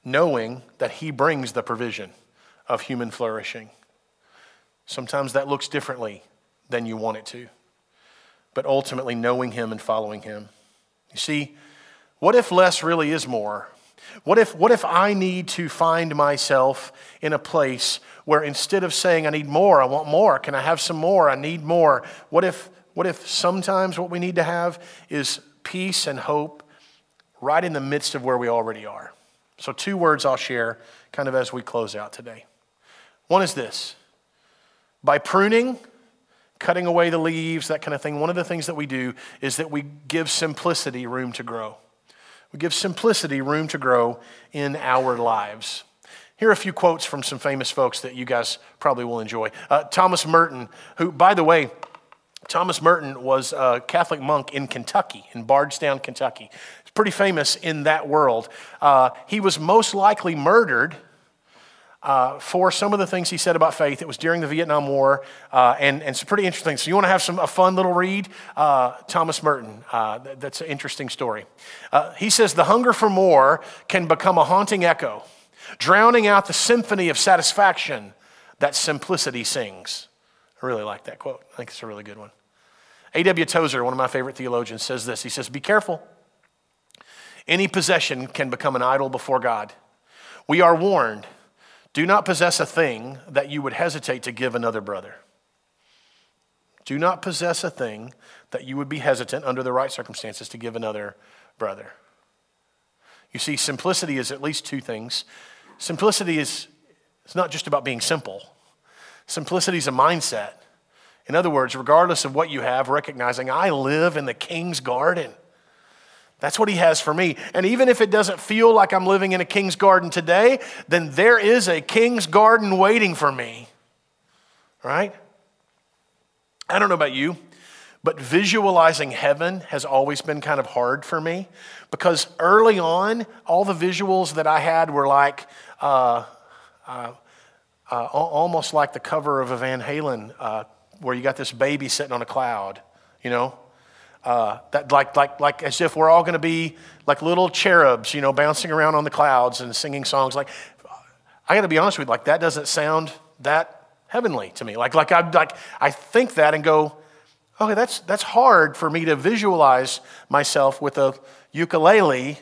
knowing that he brings the provision. of human flourishing. Sometimes that looks differently than you want it to, but ultimately knowing Him and following Him. You see, what if less really is more? What if, what if I need to find myself in a place where instead of saying, I need more, I want more, can I have some more, I need more? What if, what if sometimes what we need to have is peace and hope right in the midst of where we already are? So, two words I'll share kind of as we close out today. One is this by pruning, cutting away the leaves, that kind of thing, one of the things that we do is that we give simplicity room to grow. We give simplicity room to grow in our lives. Here are a few quotes from some famous folks that you guys probably will enjoy. Uh, Thomas Merton, who, by the way, Thomas Merton was a Catholic monk in Kentucky, in Bardstown, Kentucky. Pretty famous in that world. Uh, he was most likely murdered uh, for some of the things he said about faith. It was during the Vietnam War, uh, and, and it's pretty interesting. So, you want to have some, a fun little read? Uh, Thomas Merton. Uh, that's an interesting story. Uh, he says, The hunger for more can become a haunting echo, drowning out the symphony of satisfaction that simplicity sings. I really like that quote. I think it's a really good one. A.W. Tozer, one of my favorite theologians, says this He says, Be careful. Any possession can become an idol before God. We are warned do not possess a thing that you would hesitate to give another brother. Do not possess a thing that you would be hesitant under the right circumstances to give another brother. You see, simplicity is at least two things. Simplicity is it's not just about being simple. Simplicity is a mindset. In other words, regardless of what you have, recognizing I live in the king's garden. That's what he has for me. And even if it doesn't feel like I'm living in a king's garden today, then there is a king's garden waiting for me. Right? I don't know about you, but visualizing heaven has always been kind of hard for me because early on, all the visuals that I had were like, uh, uh, uh, almost like the cover of a Van Halen, uh, where you got this baby sitting on a cloud, you know? Uh, that like, like, like as if we're all going to be like little cherubs, you know, bouncing around on the clouds and singing songs. Like, I got to be honest with you, like that doesn't sound that heavenly to me. Like, like I, like I think that and go, okay, that's that's hard for me to visualize myself with a ukulele,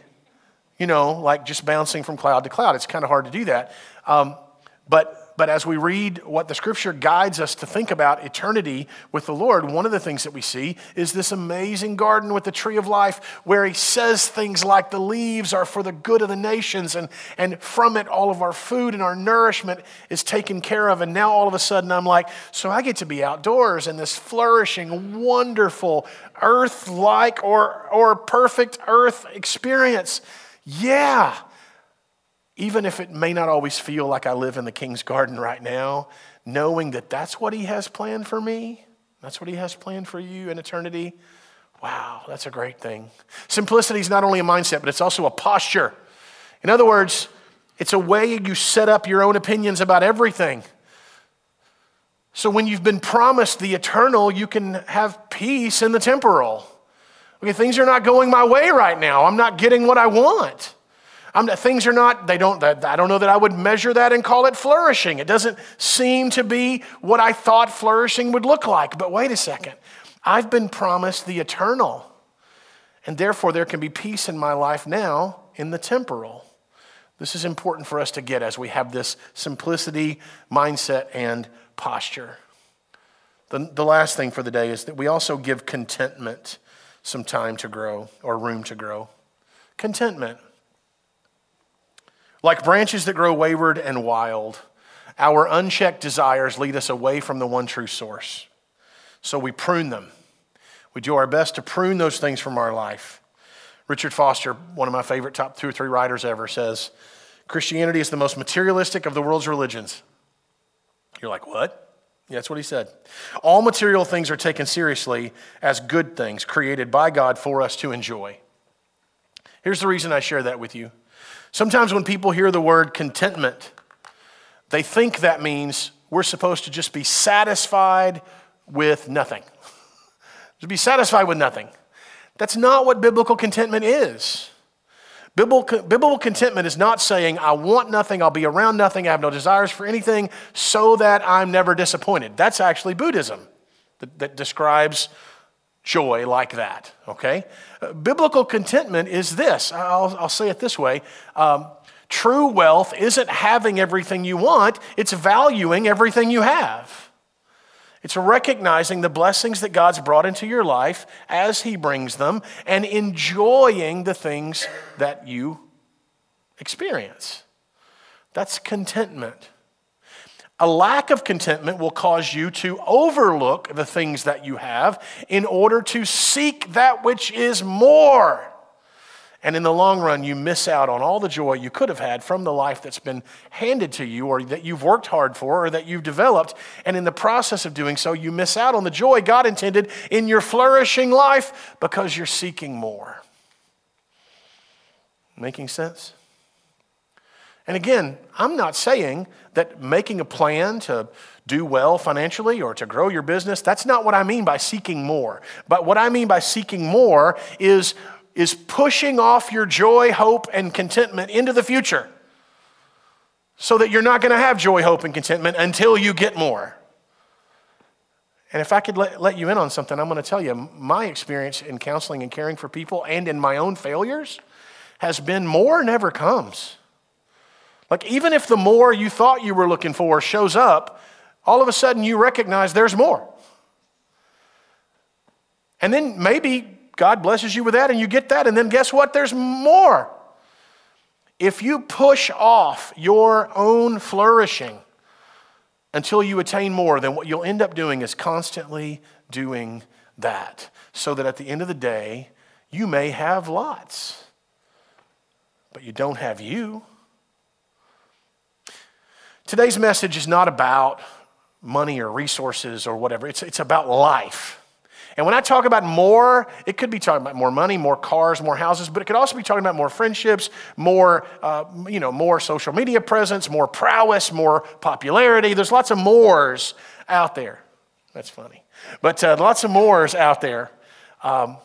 you know, like just bouncing from cloud to cloud. It's kind of hard to do that. Um, but but as we read what the scripture guides us to think about eternity with the Lord, one of the things that we see is this amazing garden with the tree of life where he says things like the leaves are for the good of the nations, and, and from it, all of our food and our nourishment is taken care of. And now all of a sudden, I'm like, so I get to be outdoors in this flourishing, wonderful, earth like or, or perfect earth experience. Yeah even if it may not always feel like I live in the king's garden right now, knowing that that's what he has planned for me, that's what he has planned for you in eternity. Wow, that's a great thing. Simplicity is not only a mindset, but it's also a posture. In other words, it's a way you set up your own opinions about everything. So when you've been promised the eternal, you can have peace in the temporal. Okay, things are not going my way right now. I'm not getting what I want. I'm, things are not, they don't, I don't know that I would measure that and call it flourishing. It doesn't seem to be what I thought flourishing would look like. But wait a second. I've been promised the eternal. And therefore, there can be peace in my life now in the temporal. This is important for us to get as we have this simplicity, mindset, and posture. The, the last thing for the day is that we also give contentment some time to grow or room to grow. Contentment. Like branches that grow wayward and wild, our unchecked desires lead us away from the one true source. So we prune them. We do our best to prune those things from our life. Richard Foster, one of my favorite top two or three writers ever, says Christianity is the most materialistic of the world's religions. You're like, what? Yeah, that's what he said. All material things are taken seriously as good things created by God for us to enjoy. Here's the reason I share that with you Sometimes when people hear the word contentment, they think that means we're supposed to just be satisfied with nothing. to be satisfied with nothing. That's not what biblical contentment is. Biblical, contentment is not saying, I want nothing, I'll be around nothing, I have no desires for anything, so that I'm never disappointed. That's actually Buddhism that, that describes joy like that, okay? Uh, biblical contentment is this I'll, I'll say it this way. Um, true wealth isn't having everything you want, it's valuing everything you have. It's recognizing the blessings that God's brought into your life as He brings them and enjoying the things that you experience. That's contentment. A lack of contentment will cause you to overlook the things that you have in order to seek that which is more. And in the long run, you miss out on all the joy you could have had from the life that's been handed to you or that you've worked hard for or that you've developed. And in the process of doing so, you miss out on the joy God intended in your flourishing life because you're seeking more. Making sense? And again, I'm not saying that making a plan to do well financially or to grow your business, that's not what I mean by seeking more. But what I mean by seeking more is is pushing off your joy, hope, and contentment into the future so that you're not going to have joy, hope, and contentment until you get more. And if I could let, let you in on something, I'm going to tell you my experience in counseling and caring for people and in my own failures has been more never comes. Like, even if the more you thought you were looking for shows up, all of a sudden you recognize there's more. And then maybe God blesses you with that and you get that, and then guess what? There's more. If you push off your own flourishing until you attain more, then what you'll end up doing is constantly doing that. So that at the end of the day, you may have lots, but you don't have you. Today's message is not about money or resources or whatever, it's, it's about life. And when I talk about more, it could be talking about more money, more cars, more houses, but it could also be talking about more friendships, more, uh, you know, more social media presence, more prowess, more popularity. There's lots of mores out there. That's funny. But uh, lots of mores out there. Um,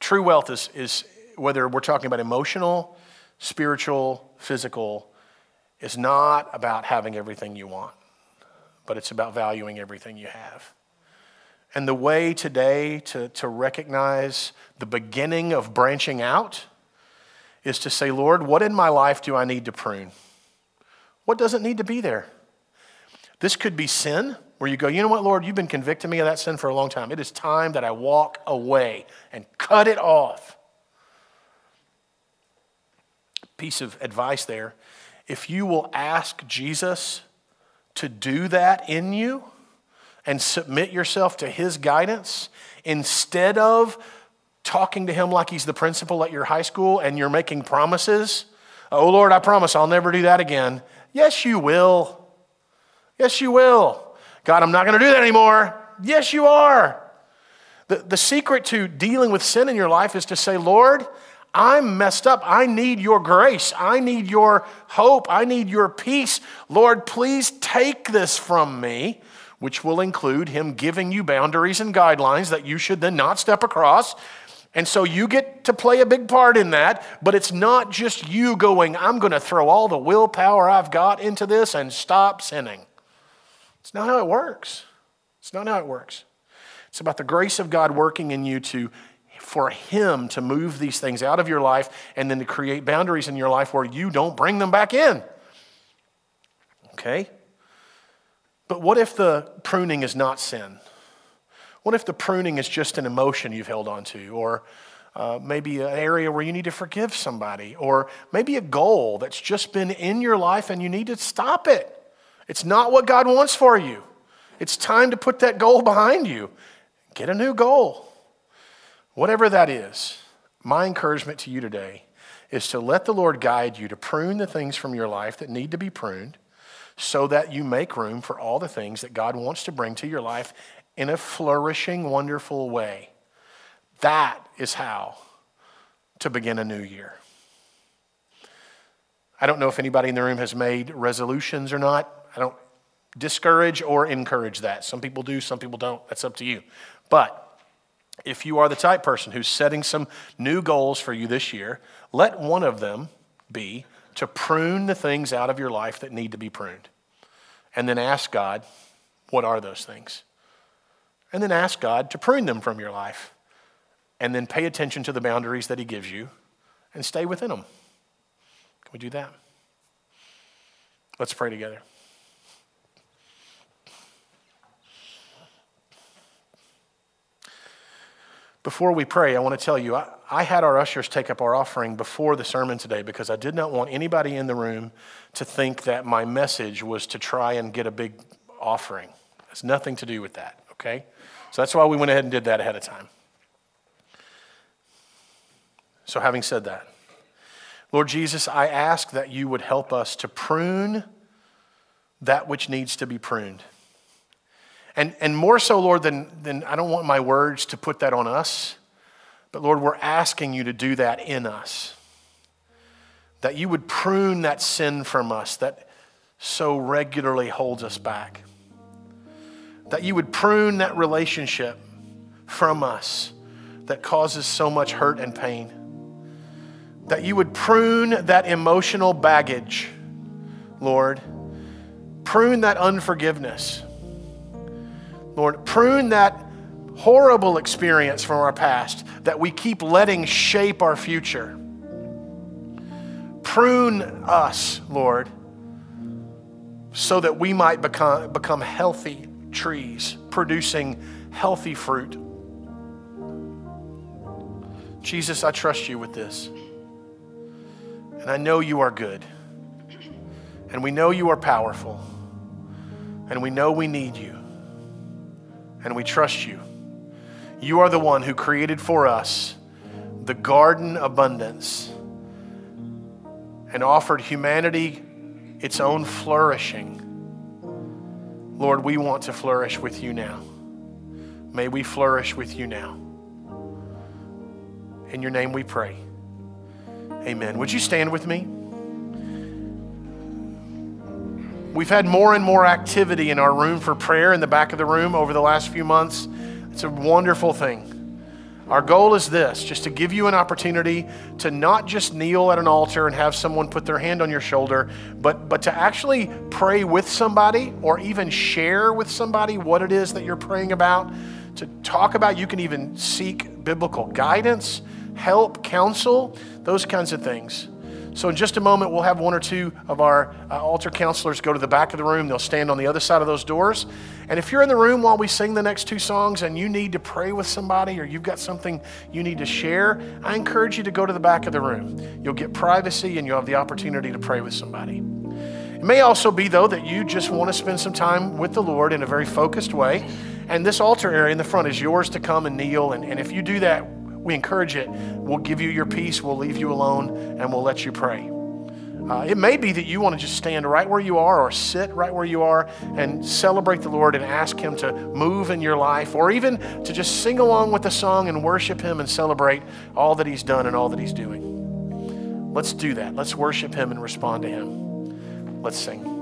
true wealth is, is, whether we're talking about emotional, spiritual, physical, is not about having everything you want, but it's about valuing everything you have. And the way today to, to recognize the beginning of branching out is to say, Lord, what in my life do I need to prune? What doesn't need to be there? This could be sin, where you go, you know what, Lord, you've been convicting me of that sin for a long time. It is time that I walk away and cut it off. Piece of advice there. If you will ask Jesus to do that in you, and submit yourself to His guidance instead of talking to Him like He's the principal at your high school and you're making promises. Oh, Lord, I promise I'll never do that again. Yes, you will. Yes, you will. God, I'm not going to do that anymore. Yes, you are. The, the secret to dealing with sin in your life is to say, Lord, I'm messed up. I need your grace. I need your hope. I need your peace. Lord, please take this from me which will include him giving you boundaries and guidelines that you should then not step across. And so you get to play a big part in that, but it's not just you going, I'm going to throw all the willpower I've got into this and stop sinning. It's not how it works. It's not how it works. It's about the grace of God working in you to for him to move these things out of your life and then to create boundaries in your life where you don't bring them back in. Okay? But what if the pruning is not sin? What if the pruning is just an emotion you've held on to, or uh, maybe an area where you need to forgive somebody, or maybe a goal that's just been in your life and you need to stop it? It's not what God wants for you. It's time to put that goal behind you. Get a new goal. Whatever that is, my encouragement to you today is to let the Lord guide you to prune the things from your life that need to be pruned so that you make room for all the things that God wants to bring to your life in a flourishing, wonderful way. That is how to begin a new year. I don't know if anybody in the room has made resolutions or not. I don't discourage or encourage that. Some people do, some people don't. That's up to you. But if you are the type person who's setting some new goals for you this year, let one of them be to prune the things out of your life that need to be pruned. And then ask God, what are those things? And then ask God to prune them from your life. And then pay attention to the boundaries that He gives you and stay within them. Can we do that? Let's pray together. Before we pray, I want to tell you, I, I, had our ushers take up our offering before the sermon today because I did not want anybody in the room to think that my message was to try and get a big offering. It has nothing to do with that, okay? So that's why we went ahead and did that ahead of time. So, having said that, Lord Jesus, I ask that you would help us to prune that which needs to be pruned. And, and more so, Lord, than, than I don't want my words to put that on us, but Lord, we're asking you to do that in us. That you would prune that sin from us that so regularly holds us back. That you would prune that relationship from us that causes so much hurt and pain. That you would prune that emotional baggage, Lord. Prune that unforgiveness Lord, prune that horrible experience from our past that we keep letting shape our future. Prune us, Lord, so that we might become, become healthy trees, producing healthy fruit. Jesus, I trust you with this. And I know you are good. And we know you are powerful. And we know we need you and we trust you. You are the one who created for us the garden abundance and offered humanity its own flourishing. Lord, we want to flourish with you now. May we flourish with you now. In your name we pray. Amen. Would you stand with me? We've had more and more activity in our room for prayer in the back of the room over the last few months. It's a wonderful thing. Our goal is this just to give you an opportunity to not just kneel at an altar and have someone put their hand on your shoulder, but, but to actually pray with somebody or even share with somebody what it is that you're praying about. To talk about, you can even seek biblical guidance, help, counsel, those kinds of things. So, in just a moment, we'll have one or two of our uh, altar counselors go to the back of the room. They'll stand on the other side of those doors. And if you're in the room while we sing the next two songs and you need to pray with somebody or you've got something you need to share, I encourage you to go to the back of the room. You'll get privacy and you'll have the opportunity to pray with somebody. It may also be, though, that you just want to spend some time with the Lord in a very focused way. And this altar area in the front is yours to come and kneel. And, and if you do that, we encourage it. We'll give you your peace, we'll leave you alone, and we'll let you pray. Uh, it may be that you want to just stand right where you are or sit right where you are and celebrate the Lord and ask Him to move in your life, or even to just sing along with the song and worship Him and celebrate all that He's done and all that He's doing. Let's do that. Let's worship Him and respond to Him. Let's sing.